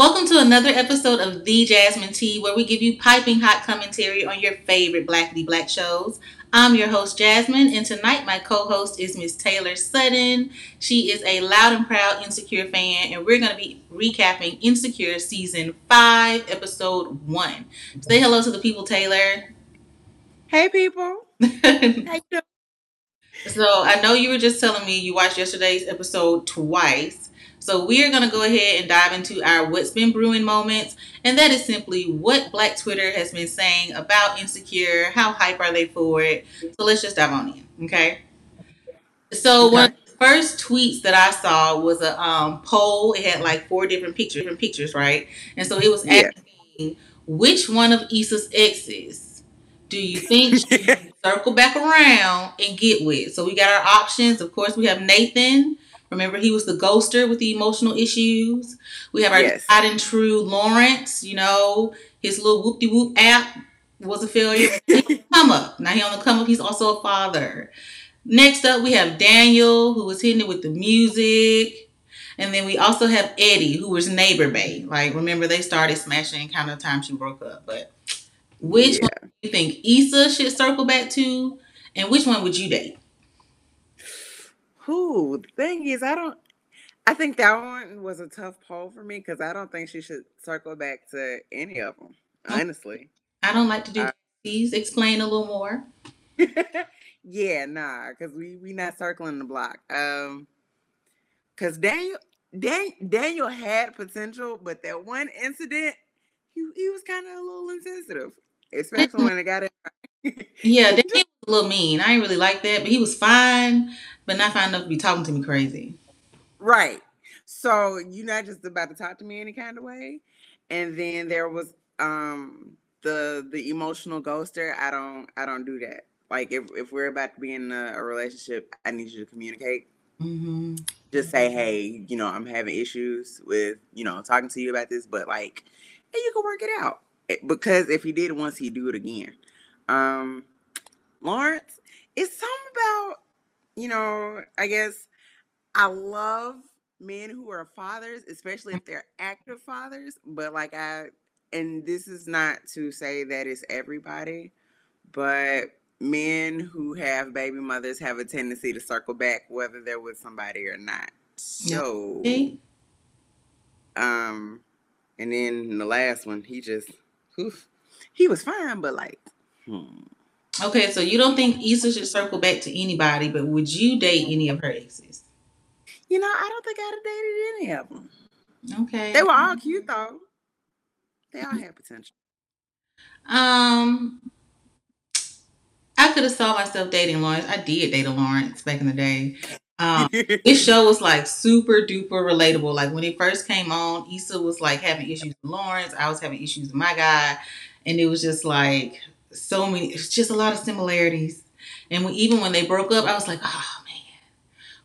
Welcome to another episode of The Jasmine T, where we give you piping hot commentary on your favorite Blackity Black shows. I'm your host, Jasmine, and tonight my co host is Miss Taylor Sutton. She is a loud and proud Insecure fan, and we're going to be recapping Insecure Season 5, Episode 1. Say hello to the people, Taylor. Hey, people. So I know you were just telling me you watched yesterday's episode twice. So we are going to go ahead and dive into our what's been brewing moments, and that is simply what Black Twitter has been saying about Insecure. How hype are they for it? So let's just dive on in, okay? So Okay. one of the first tweets that I saw was a um, poll. It had like four different pictures, different pictures, right? And so it was Yeah. asking which one of Issa's exes do you think she circle back around and get with? So we got our options. Of course, we have Nathan. Remember, he was the ghoster with the emotional issues. We have our Yes. tried and true Lawrence. You know, his little whoop de whoop app was a failure. come up. Now he on the come up. He's also a father. Next up, we have Daniel, who was hitting it with the music. And then we also have Eddie, who was neighbor Bay. Like, remember, they started smashing kind of the time she broke up. But which Yeah. one do you think Issa should circle back to? And which one would you date? Who? The thing is, I don't. I think that one was a tough poll for me because I don't think she should circle back to any of them. Honestly. I don't like to do Uh, Please explain a little more. yeah, nah, because we we not circling the block. Um, because Daniel Dan, Daniel had potential, but that one incident, he he was kind of a little insensitive, especially when it got it. Yeah, Daniel a little mean. I ain't really like that, but he was fine, but not fine enough to be talking to me crazy. Right. So you're not just about to talk to me any kind of way. And then there was um the the emotional ghoster. I don't I don't do that. Like if, if we're about to be in a, a relationship, I need you to communicate. hmm Just say, hey, you know, I'm having issues with, you know, talking to you about this, but like, and you can work it out. Eh, Because if he did once, he'd do it again. Um Lawrence, it's something about, you know, I guess I love men who are fathers, especially if they're active fathers. But like I, and this is not to say that it's everybody, but men who have baby mothers have a tendency to circle back whether they're with somebody or not. So, Okay. um, and then the last one, he just, he was fine, but like, hmm. Okay, so you don't think Issa should circle back to anybody, but would you date any of her exes? you know, I don't think I'd have dated any of them. Okay. They were all cute though. They all had potential. Um, I could have saw myself dating Lawrence. I did date a Lawrence back in the day. Um, this show was like super duper relatable. Like when it first came on, Issa was like having issues with Lawrence. I was having issues with my guy, and it was just like so many. It's just a lot of similarities. And when, even when they broke up, I was like, oh man,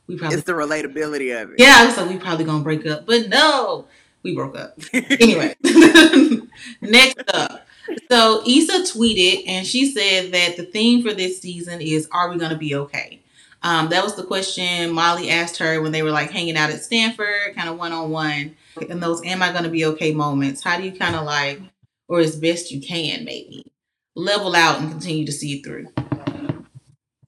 we probably it's the relatability of it. yeah. I was like, we probably gonna break up, but no, we broke up anyway. Next up. So Issa tweeted and she said that the theme for this season is Are we gonna be okay? Um, that was the question Molly asked her when they were like hanging out at Stanford, kind of one on one. And those am I gonna be okay moments. How do you kind of like, or as best you can maybe, level out and continue to see through?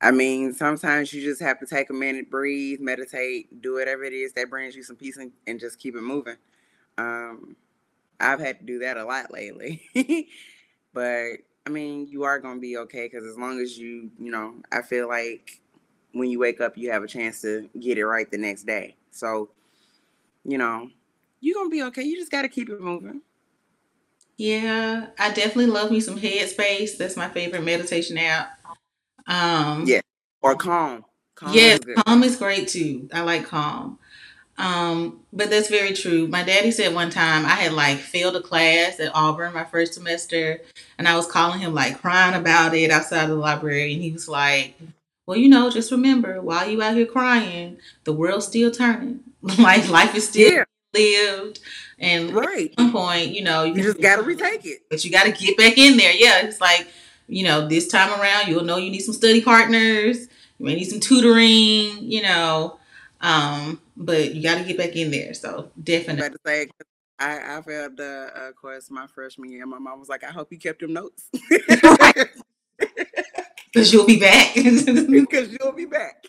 I mean, sometimes you just have to take a minute, breathe, meditate, do whatever it is that brings you some peace and, and just keep it moving. Um, I've had to do that a lot lately. but I mean, you are going to be okay because as long as you, you know, I feel like when you wake up, you have a chance to get it right the next day. So, you know, you're going to be okay. You just got to keep it moving. Yeah, I definitely love me some Headspace. That's my favorite meditation app. Um, Yeah. Or calm. Calm Yes, is calm is great too. I like calm. Um, but that's very true. My daddy said one time I had like failed a class at Auburn my first semester, and I was calling him like crying about it outside of the library, and he was like, "Well, you know, just remember, while you out here crying, the world's still turning. like life is still Yeah. Lived, and Right. at some point, you know, You just got to retake it. but you got to get back in there. Yeah, it's like you know, this time around, you'll know you need some study partners. You may need some tutoring. You know, um, but you got to get back in there. So definitely, I, I failed, uh, of course, my freshman year. My mom was like, I hope you kept them notes. Because you'll be back. Because you'll be back.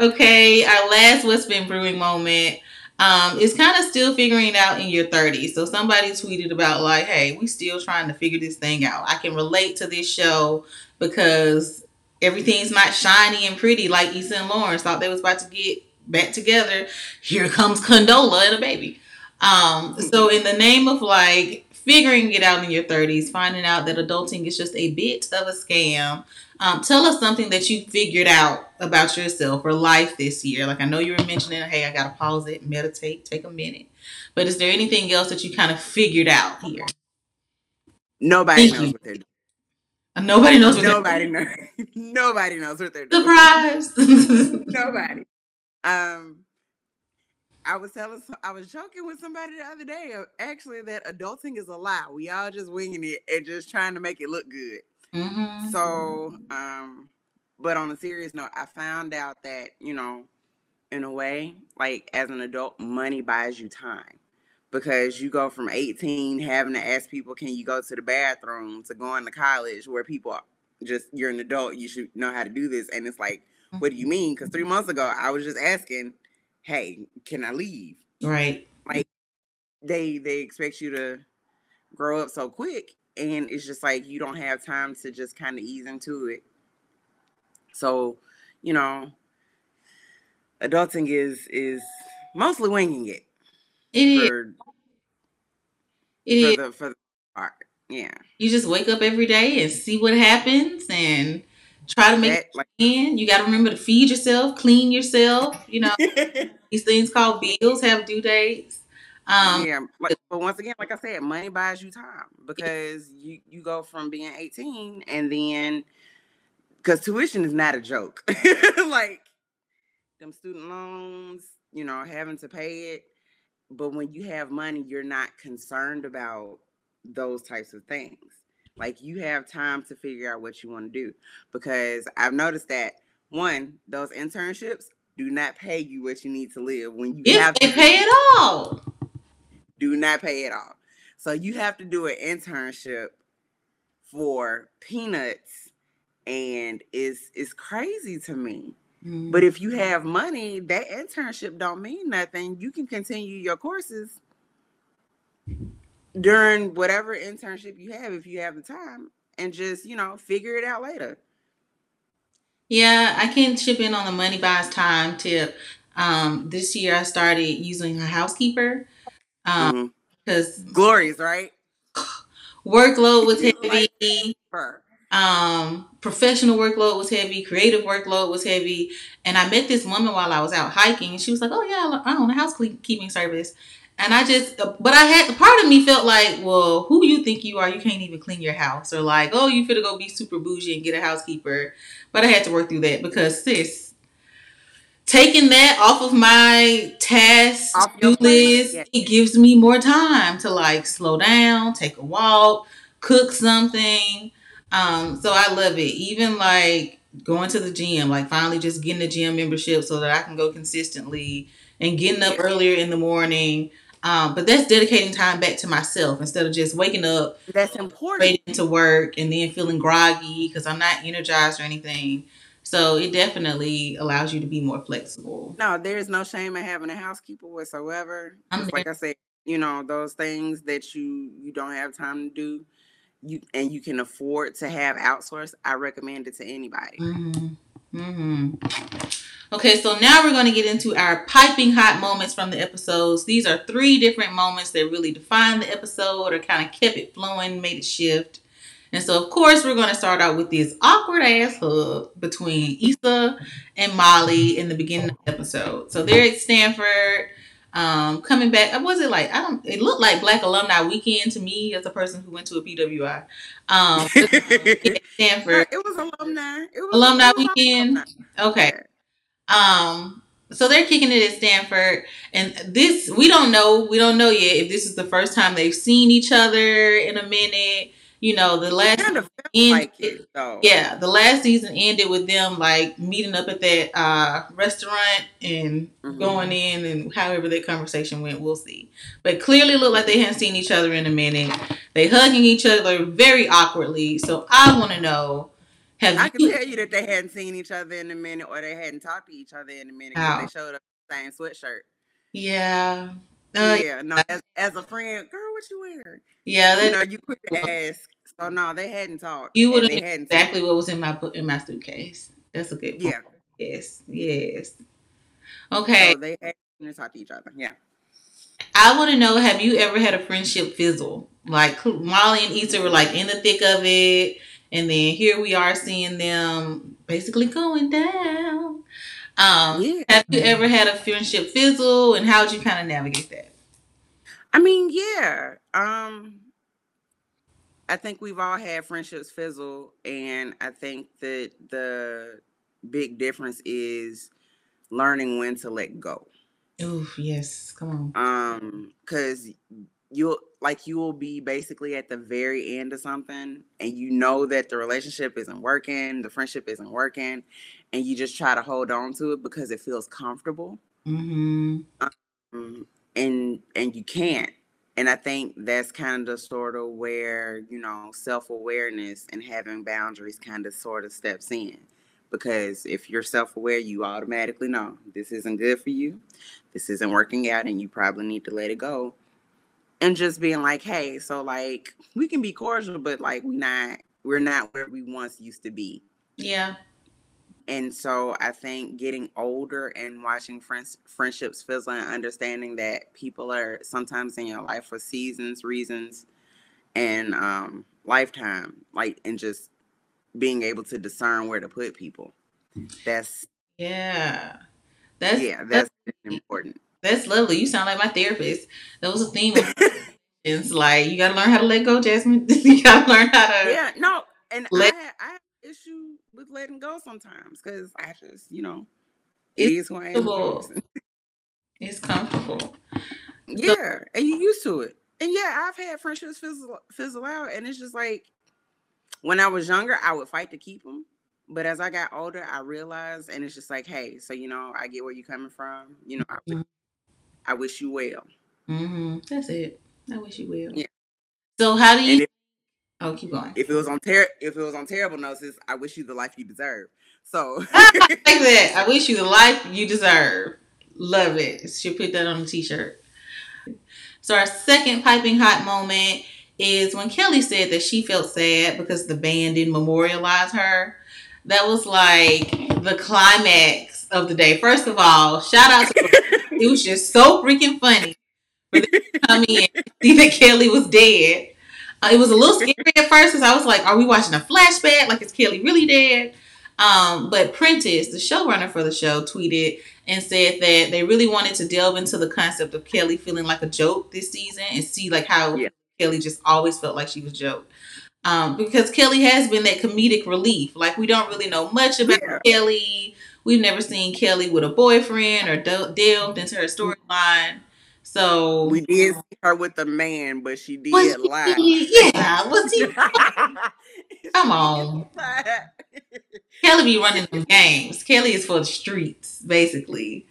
okay, our last What's Been Brewing moment um, is kind of still figuring out in your 30s. So somebody tweeted about, like, hey, we still trying to figure this thing out. I can relate to this show because everything's not shiny and pretty like Issa and Lawrence thought they was about to get back together. Here comes Condola and a baby. Um, so in the name of like figuring it out in your 30s, finding out that adulting is just a bit of a scam, um, tell us something that you figured out about yourself or life this year. Like I know you were mentioning, hey, I gotta pause it, meditate, take a minute. But is there anything else that you kind of figured out here? Nobody Thank knows you. what they're doing. Nobody knows what nobody knows. nobody knows what they're doing. Surprise! nobody. Um, I was telling, I was joking with somebody the other day. Uh, actually, that adulting is a lie. We all just winging it and just trying to make it look good. Mm-hmm. So, um, but on a serious note, I found out that you know, in a way, like as an adult, money buys you time because you go from 18 having to ask people, can you go to the bathroom to going to college where people just you're an adult, you should know how to do this, and it's like, what do you mean? Because three months ago, I was just asking hey, can I leave? Right. Like they they expect you to grow up so quick and it's just like you don't have time to just kind of ease into it. So, you know, adulting is is mostly winging it. It for, is. for the for the part. Yeah. You just wake up every day and see what happens and try to make that, like, You got to remember to feed yourself, clean yourself. You know, these things called bills have due dates. Um, yeah, but, but once again, like I said, money buys you time because you you go from being 18 and then because tuition is not a joke. like them student loans, you know, having to pay it. But when you have money, you're not concerned about those types of things. Like you have time to figure out what you want to do because I've noticed that one, those internships do not pay you what you need to live when you if have to pay it all. Do not pay it all. So you have to do an internship for peanuts and it's it's crazy to me. Mm-hmm. But if you have money, that internship don't mean nothing. You can continue your courses during whatever internship you have if you have the time and just you know figure it out later yeah i can chip in on the money buys time tip um, this year i started using a housekeeper um because mm-hmm. right? workload was heavy. um professional workload was heavy. Creative workload was heavy. And i met this woman while i was out hiking and she was like oh yeah i own a housekeeping service. And I just, but I had part of me felt like, well, who you think you are? You can't even clean your house, or like, oh, you finna go be super bougie and get a housekeeper. But I had to work through that because sis, taking that off of my task to list, yeah. it gives me more time to like slow down, take a walk, cook something. Um, so I love it. Even like going to the gym, like finally just getting a gym membership so that I can go consistently and getting up earlier in the morning um, but that's dedicating time back to myself instead of just waking up. That's important. to work and then feeling groggy because I'm not energized or anything. So it definitely allows you to be more flexible. No, there's no shame in having a housekeeper whatsoever. like I said, you know, those things that you you don't have time to do, you and you can afford to have outsourced. I recommend it to anybody. Mm-hmm. Mm-hmm. Okay, so now we're going to get into our piping hot moments from the episodes. These are three different moments that really define the episode or kind of kept it flowing, made it shift. And so, of course, we're going to start out with this awkward ass hug between Issa and Molly in the beginning of the episode. So they're at Stanford, um, coming back. Was it like I don't? It looked like Black Alumni Weekend to me as a person who went to a PWI. Um, Stanford. It was alumni. It was alumni weekend. Alumni. Okay. Um, so they're kicking it at Stanford, and this we don't know. We don't know yet if this is the first time they've seen each other in a minute. You know, the last kind of ended, like it though. yeah, the last season ended with them like meeting up at that uh, restaurant and Mhm. going in and however their conversation went, we'll see. But clearly looked like they hadn't seen each other in a minute. They hugging each other very awkwardly. So I want to know, have I can you? tell you that they hadn't seen each other in a minute, or they hadn't talked to each other in a minute. 'cause How? They showed up the same sweatshirt. Yeah. Uh, yeah, no. As, as a friend, girl, what you wearing? yeah, You that, know, you quick to ask. So no, they hadn't talked. you would have exactly what was in my book in my suitcase. That's a good point. Yeah. Yes. Yes. Okay. So they hadn't talked to each other. Yeah. I want to know: Have you ever had a friendship fizzle? Like Molly and Issa were like in the thick of it, and then here we are seeing them basically going down. Um, Yeah. Have you ever had a friendship fizzle, and how would you kind of navigate that? I mean, yeah. Um I think we've all had friendships fizzle and I think that the big difference is learning when to let go. Oof, yes, come on. Um cuz you'll like you will be basically at the very end of something and you know that the relationship isn't working, the friendship isn't working and you just try to hold on to it because it feels comfortable. Mm-hmm. um, and and you can't. And i think that's kind of sort of where you know self-awareness and having boundaries kind of sort of steps in. Because if you're self-aware you automatically know this isn't good for you this isn't working out and you probably need to let it go. And just being like hey so like we can be cordial but like we're not we're not where we once used to be. Yeah. And so I think getting older and watching friends friendships fizzle and understanding that people are sometimes in your life for seasons, reasons, and um lifetime, like and just being able to discern where to put people. That's Yeah. That's yeah, that's that's important. that's lovely. You sound like my therapist. That was a theme of it's like you gotta learn how to let go, Jasmine. you gotta learn how to yeah, no, and Let- I I have issue with letting go sometimes because I just you know It's it is who I am. comfortable. it's comfortable. Yeah, and you used to it. And yeah, I've had friendships fizzle, fizzle out, and it's just like when I was younger, I would fight to keep them. But as I got older, I realized, and it's just like, hey, so you know, I get where you're coming from. You know, I, Mhm. I wish you well. Mm-hmm. That's it. I wish you well. Yeah. So how do you Oh, keep going. if it was on ter- if it was on terrible notices, I wish you the life you deserve. So like that. I wish you the life you deserve. Love it. Should put that on a t-shirt. So our second piping hot moment is when Kelli said that she felt sad because the band didn't memorialize her. That was like the climax of the day. First of all, shout out to it was just so freaking funny for them to come in and see that Kelli was dead. Uh, it was a little scary at first because I was like, "Are we watching a flashback? Like, is Kelli really dead?" Um, but Prentice, the showrunner for the show, tweeted and said that they really wanted to delve into the concept of Kelli feeling like a joke this season and see like how Yeah. Kelli just always felt like she was joked. Um, because Kelli has been that comedic relief. Like we don't really know much about Yeah. Kelli. We've never seen Kelli with a boyfriend or del- delved into her storyline. So we did see her with the man, but she did was lie. yeah, was he? Come on. Kelli be running them games. Kelli is for the streets, basically.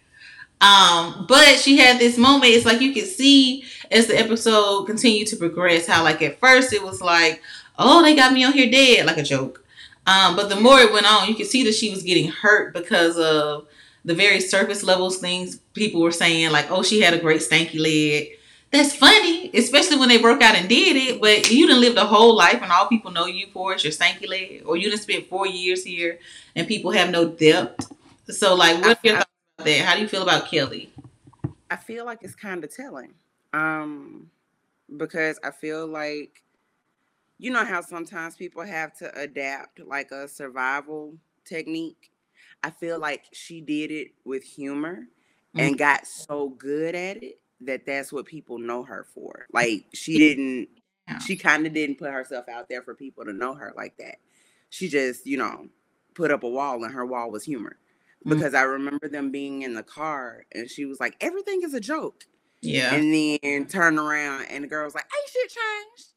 Um, but she had this moment. It's like you could see as the episode continued to progress how, like, at first it was like, "Oh, they got me on here dead," like a joke. Um, but the more it went on, you could see that she was getting hurt because of the very surface levels things people were saying, like, "Oh, she had a great stanky leg." That's funny, especially when they broke out and did it. But you didn't live the whole life, and all people know you for is your stanky leg, or you didn't spend four years here, and people have no depth. So, like, what are your thoughts about that? How do you feel about Kelli? I feel like it's kind of telling. Um, because I feel like you know how sometimes people have to adapt like a survival technique. I feel like she did it with humor and got so good at it that that's what people know her for. Like she didn't Yeah. she kind of didn't put herself out there for people to know her like that. She just, you know, put up a wall and her wall was humor. Mm. Because I remember them being in the car and she was like, everything is a joke. Yeah, And then turn around and the girl was like, ain't shit changed.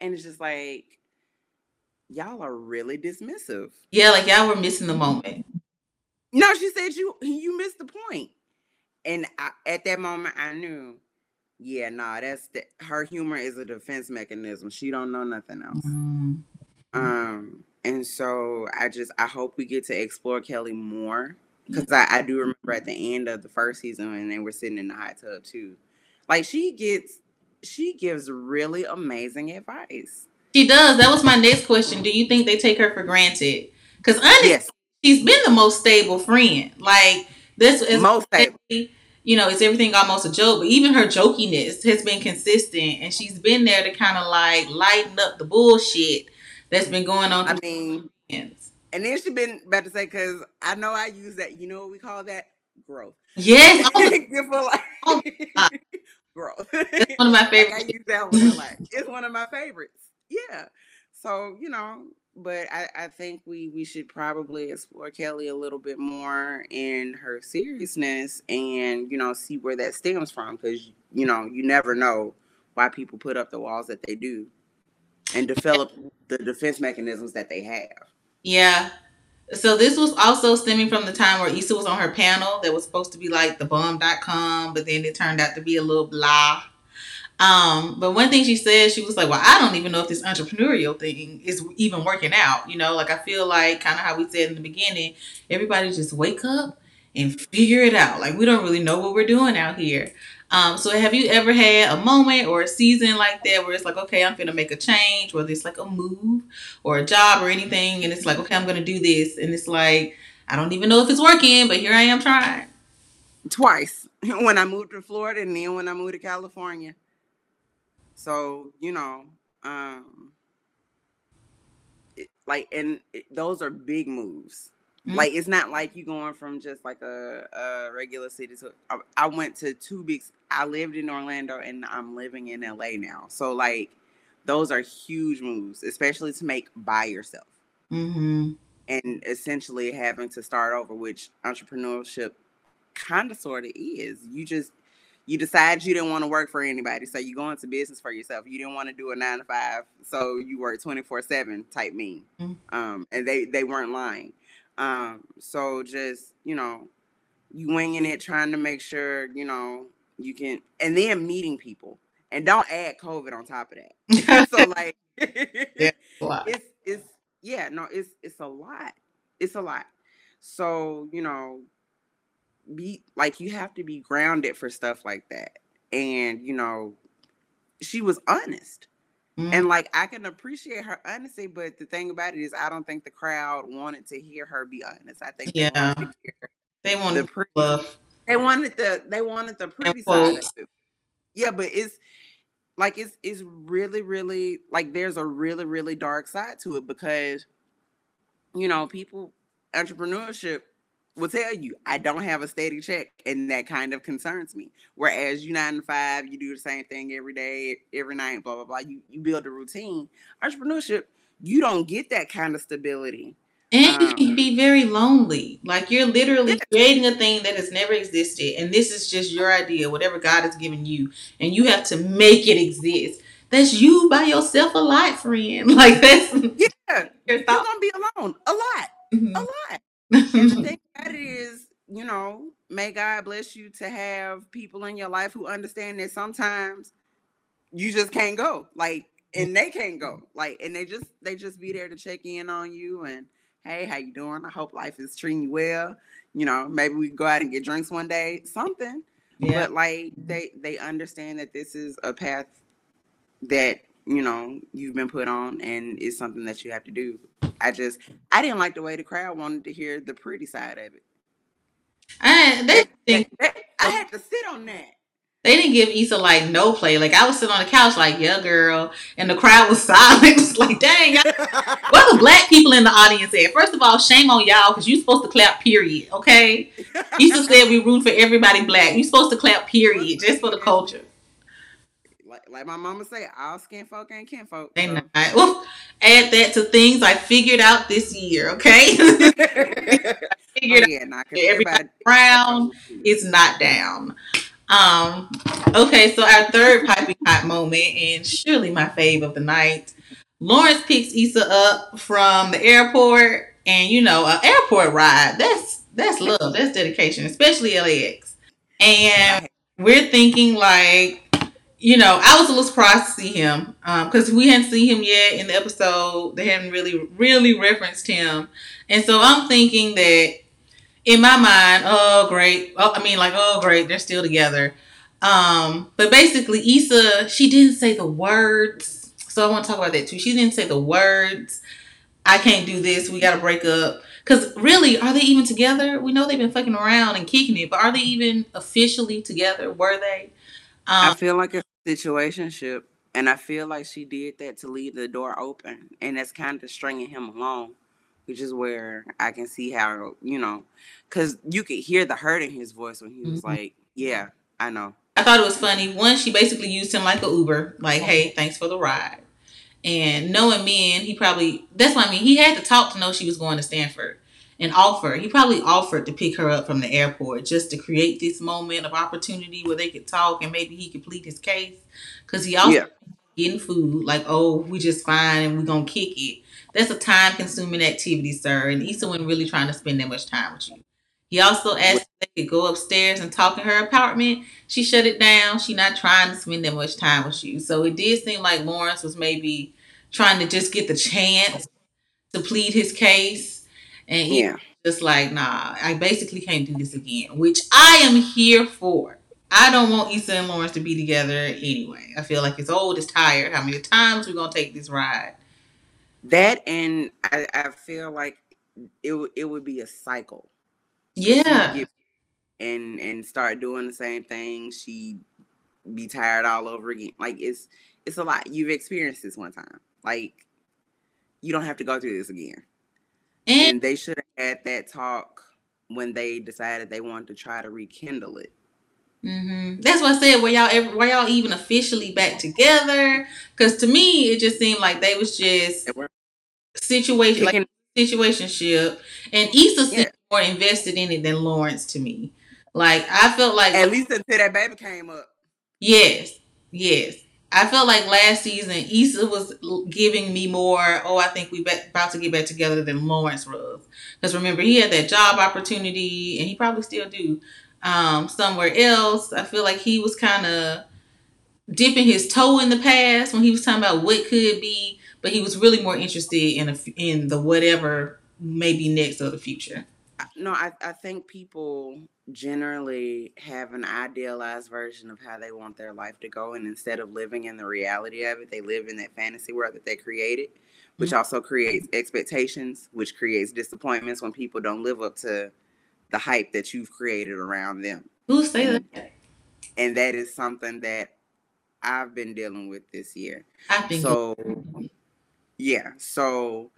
And it's just like, y'all are really dismissive. Yeah, like y'all were missing the moment. No, she said you you missed the point. And I, at that moment, I knew, yeah, nah, that's the, her humor is a defense mechanism. She don't know nothing else. Mm-hmm. Um, and so I just I hope we get to explore Kelli more because I, I do remember at the end of the first season when they were sitting in the hot tub too, like she gets she gives really amazing advice. She does. That was my next question. Do you think they take her for granted? Because honestly, yes. She's been the most stable friend. Like this is most stable. You know, it's everything almost a joke, but even her jokiness has been consistent, and she's been there to kind of like lighten up the bullshit that's been going on. I mean, and then she's been about to say because I know I use that. You know what we call that? Growth. Yes. Oh, growth. It's one of my favorites. like I use that one. Like it's one of my favorites. Yeah. So you know, but I, I think we we should probably explore Kelli a little bit more in her seriousness and you know see where that stems from because you know you never know why people put up the walls that they do and develop the defense mechanisms that they have. Yeah. So this was also stemming from the time where Issa was on her panel that was supposed to be like the bomb.com, but then it turned out to be a little blah. Um, but one thing she said, she was like, Well, I don't even know if this entrepreneurial thing is even working out. You know, like I feel like kind of how we said in the beginning, everybody just wake up and figure it out. Like we don't really know what we're doing out here. Um, so have you ever had a moment or a season like that where it's like, okay, I'm gonna make a change, whether it's like a move or a job or anything, and it's like, okay, I'm gonna do this, and it's like, I don't even know if it's working, but here I am trying. Twice when I moved to Florida, and then when I moved to California. So you know, um, it, like, and it, those are big moves. Mm-hmm. Like it's not like you going from just like a, a regular city to. I, I, went to two big. I lived in Orlando and I'm living in LA now. So like, those are huge moves, especially to make by yourself. Mm-hmm. And essentially having to start over, which entrepreneurship kind of sort of is. You just you decide you didn't want to work for anybody, so you go into business for yourself. You didn't want to do a nine to five, so you work twenty four seven type me. Mm-hmm. Um, and they they weren't lying. Um, so just, you know, you winging it, trying to make sure, you know, you can, and then meeting people. And don't add COVID on top of that. so like, yeah, it's it's yeah, no, it's it's a lot. It's a lot. So you know, be like you have to be grounded for stuff like that. And you know, she was honest. Mm-hmm. And like I can appreciate her honesty, but the thing about it is, I don't think the crowd wanted to hear her be honest. I think yeah, they wanted, the pretty, they wanted the they wanted the pretty side of it. Yeah, but it's like it's it's really really like there's a really really dark side to it because you know people entrepreneurship will tell you I don't have a steady check, and that kind of concerns me. Whereas you nine to five, you do the same thing every day, every night, blah blah blah. You you build a routine. Entrepreneurship, you don't get that kind of stability. And you can be very lonely. Like you're literally yeah. creating a thing that has never existed, and this is just your idea, whatever God has given you, and you have to make it exist. That's you by yourself a lot, friend. Like that's yeah. You're gonna be alone a lot, mm-hmm. a lot and the thing that is, you know, may God bless you to have people in your life who understand that sometimes you just can't go. Like, mm. and they can't go. Like, and they just they just be there to check in on you and hey, how you doing? I hope life is treating you well. You know, maybe we go out and get drinks one day, something. Yeah. But like mm-hmm. they they understand that this is a path that you know you've been put on and it's something that you have to do i just i didn't like the way the crowd wanted to hear the pretty side of it I, they, they, they, I had to sit on that they didn't give Issa like no play. Like I was sitting on the couch, like yeah, girl, and the crowd was silent. It's like, dang, what the black people in the audience at? First of all, shame on y'all because you're supposed to clap. Period. Okay, Issa said we root for everybody black. You're supposed to clap. Period, just for the culture like my mama say, all skin folk ain't kin folk. They so. not. Well, add that to things I figured out this year. Okay. figured oh, yeah, out everybody brown is not down. Um. Okay, so our third piping hot moment, and surely my fave of the night. Lawrence picks Issa up from the airport, and you know, an airport ride. That's that's love. That's dedication, especially LAX. And we're thinking like, you know, I was a little surprised to see him because um, we hadn't seen him yet in the episode. They hadn't really, really referenced him, and so I'm thinking that in my mind, oh great. Oh, I mean, like, oh great, they're still together. Um, but basically, Issa, she didn't say the words. So I want to talk about that too. She didn't say the words. I can't do this. We got to break up. Because really, are they even together? We know they've been fucking around and kicking it, but are they even officially together? Were they? Um, I feel like situationship, and I feel like she did that to leave the door open, and that's kind of stringing him along, which is where I can see how you know, because you could hear the hurt in his voice when he was mm-hmm. like, "Yeah, I know." I thought it was funny. One, she basically used him like a Uber, like, "Hey, thanks for the ride." And knowing men, he probably that's what I mean. He had to talk to know she was going to Stanford and offer. He probably offered to pick her up from the airport just to create this moment of opportunity where they could talk and maybe he could plead his case. Because he also yeah. getting food like, oh, we just fine and we gonna kick it. That's a time consuming activity, sir. And Issa wasn't really trying to spend that much time with you. He also asked if they could go upstairs and talk in her apartment. She shut it down. She not trying to spend that much time with you. So it did seem like Lawrence was maybe trying to just get the chance to plead his case. And he yeah. just like, nah, I basically can't do this again, which I am here for. I don't want Issa and Lawrence to be together anyway. I feel like it's old, it's tired. How many times we gonna take this ride? That and I, I feel like it it would be a cycle yeah. And and start doing the same thing. She be tired all over again. Like it's it's a lot. You've experienced this one time. Like you don't have to go through this again. And, and they should have had that talk when they decided they wanted to try to rekindle it. Mm-hmm. That's what I said. Were y'all ever, were y'all even officially back together? Because to me, it just seemed like they was just situation like situationship, and Issa yeah more invested in it than Lawrence to me. Like I felt like at least until that baby came up. Yes, yes. I felt like last season Issa was giving me more. Oh, I think we about to get back together than Lawrence was. Because remember, he had that job opportunity, and he probably still do um, somewhere else. I feel like he was kind of dipping his toe in the past when he was talking about what could be, but he was really more interested in a, in the whatever maybe next or the future no, I, I think people generally have an idealized version of how they want their life to go. And instead of living in the reality of it, they live in that fantasy world that they created, which mm-hmm. also creates expectations, which creates disappointments when people don't live up to the hype that you've created around them. Who say and, that? And that is something that I've been dealing with this year. I think so. Yeah. So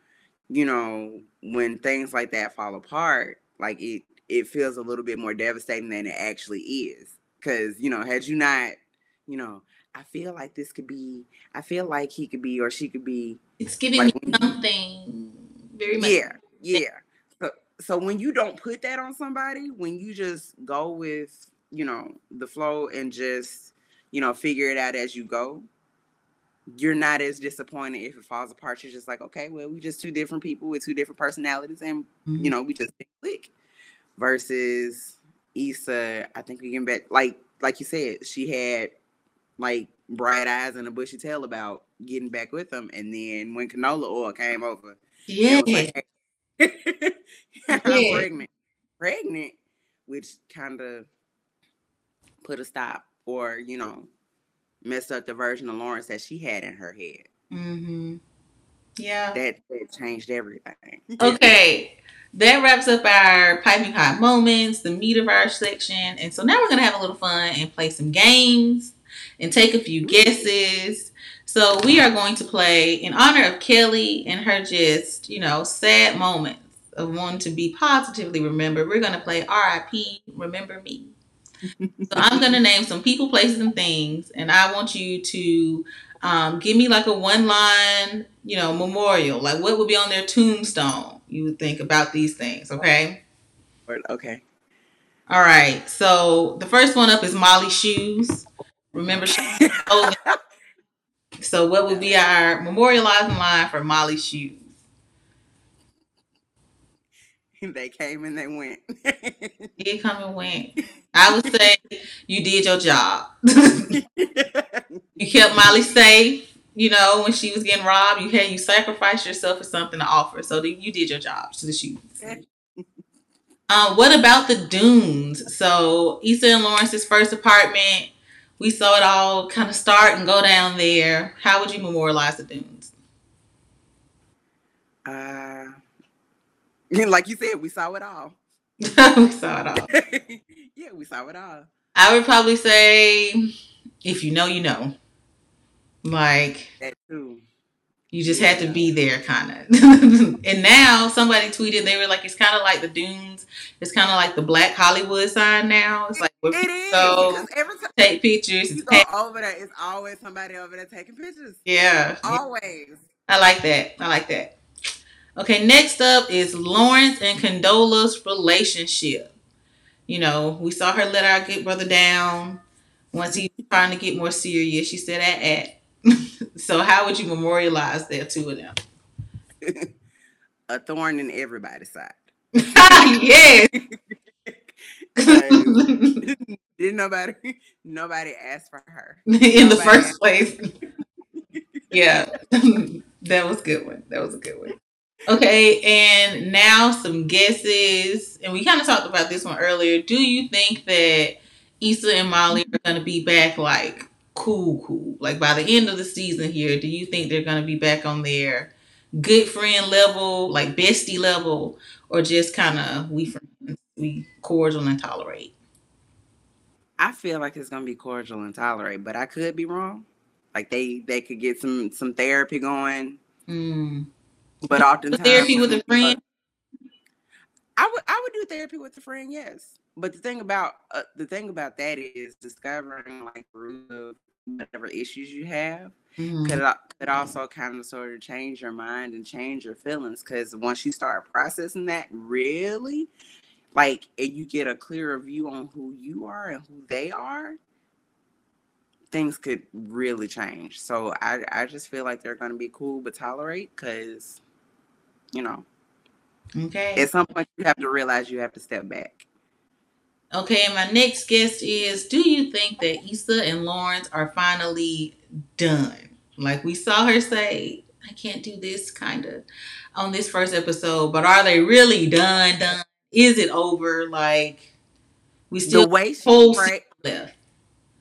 you know, when things like that fall apart, like it it feels a little bit more devastating than it actually is. Cause, you know, had you not, you know, I feel like this could be, I feel like he could be or she could be. It's giving like me something very much. Yeah, yeah. So, so when you don't put that on somebody, when you just go with, you know, the flow and just, you know, figure it out as you go, you're not as disappointed if it falls apart. You're just like, okay, well, we just two different people with two different personalities, and mm-hmm. you know, we just click. Versus Issa, I think we can bet like like you said, she had like bright eyes and a bushy tail about getting back with him, and then when canola oil came over, yeah, like, yeah. pregnant, pregnant, which kind of put a stop, or you know, messed up the version of Lawrence that she had in her head. Mm-hmm. Yeah. That, that changed everything. okay. That wraps up our piping hot moments, the meat of our section. And so now we're going to have a little fun and play some games and take a few guesses. So we are going to play in honor of Kelli and her just, you know, sad moments of wanting to be positively remembered. We're going to play RIP, Remember Me so I'm going to name some people, places, and things, and I want you to um, give me like a one line, you know, memorial. Like what would be on their tombstone? You would think about these things, okay? Okay. All right. So the first one up is Molly Shoes. Remember, So, what would be our memorializing line for Molly shoes? they came and they went. did come and went. I would say you did your job. you kept Molly safe. You know, when she was getting robbed, you had you sacrificed yourself for something to offer. So you did your job to the shoes. Um, what about the dunes? So Issa and Lawrence's first apartment, we saw it all kind of start and go down there. How would you memorialize the dunes? Uh, like you said, we saw it all. we saw it all. yeah, we saw it all. I would probably say, if you know, you know. Like that too. You just yeah. had to be there, kind of. and now somebody tweeted they were like, it's kind of like the dunes. It's kind of like the Black Hollywood sign now. It's like it is. So every time take pictures. You go over there, it's always somebody over there taking pictures. Yeah, always. I like that. I like that. Okay, next up is Lawrence and Condola's relationship. You know, we saw her let our good brother down once he's trying to get more serious. She said, "At at." so how would you memorialize the two of them? a thorn in everybody's side. yes. didn't nobody nobody ask for her in nobody the first place. yeah, that was good one. That was a good one. Okay, and now some guesses, and we kind of talked about this one earlier. Do you think that Issa and Molly are going to be back like cool, cool. Like by the end of the season here, do you think they're gonna be back on their good friend level, like bestie level, or just kind of we friends, we cordial and tolerate? I feel like it's gonna be cordial and tolerate, but I could be wrong. Like they they could get some some therapy going. Mm. But oftentimes therapy with a friend. I would I would do therapy with a friend, yes but the thing about uh, the thing about that is discovering like whatever issues you have mm-hmm. could could also kind of sort of change your mind and change your feelings because once you start processing that really like and you get a clearer view on who you are and who they are things could really change so i i just feel like they're going to be cool but tolerate because you know okay at some point you have to realize you have to step back Okay, my next guest is Do you think that Issa and Lawrence are finally done? Like we saw her say, I can't do this kind of on this first episode, but are they really done? Done? Is it over? Like we still the way she phrased, left.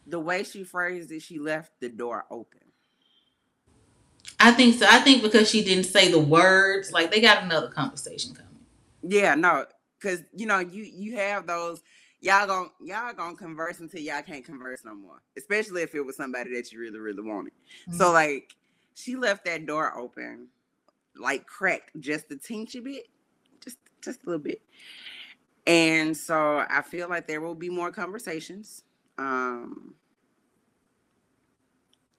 The way she phrased it, she left the door open. I think so. I think because she didn't say the words, like they got another conversation coming. Yeah, no, because you know you you have those y'all gonna y'all gonna converse until y'all can't converse no more. Especially if it was somebody that you really, really wanted. Mm-hmm. So like she left that door open, like cracked just a teensy bit, just just a little bit. And so I feel like there will be more conversations. Um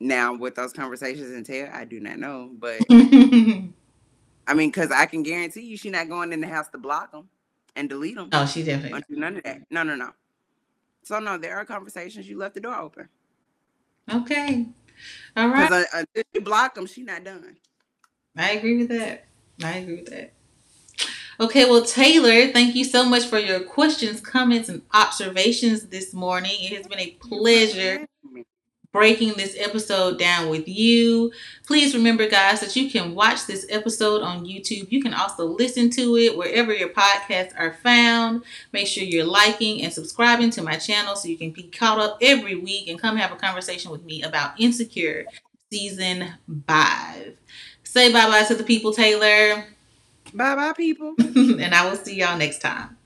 now what those conversations entail, I do not know, but I mean, because I can guarantee you, she's not going in the house to block them and delete them. Oh, she definitely none of that. No, no, no. So no, there are conversations you left the door open. Okay, all right. Because uh, until you block them, she's not done. I agree with that. I agree with that. Okay, well, Taylor, thank you so much for your questions, comments, and observations this morning. It has been a pleasure breaking this episode down with you. Please remember, guys, that you can watch this episode on YouTube. You can also listen to it wherever your podcasts are found. Make sure you're liking and subscribing to my channel so you can be caught up every week and come have a conversation with me about Insecure season five. Say bye bye to the people, Taylor. Bye bye, people. and I will see y'all next time.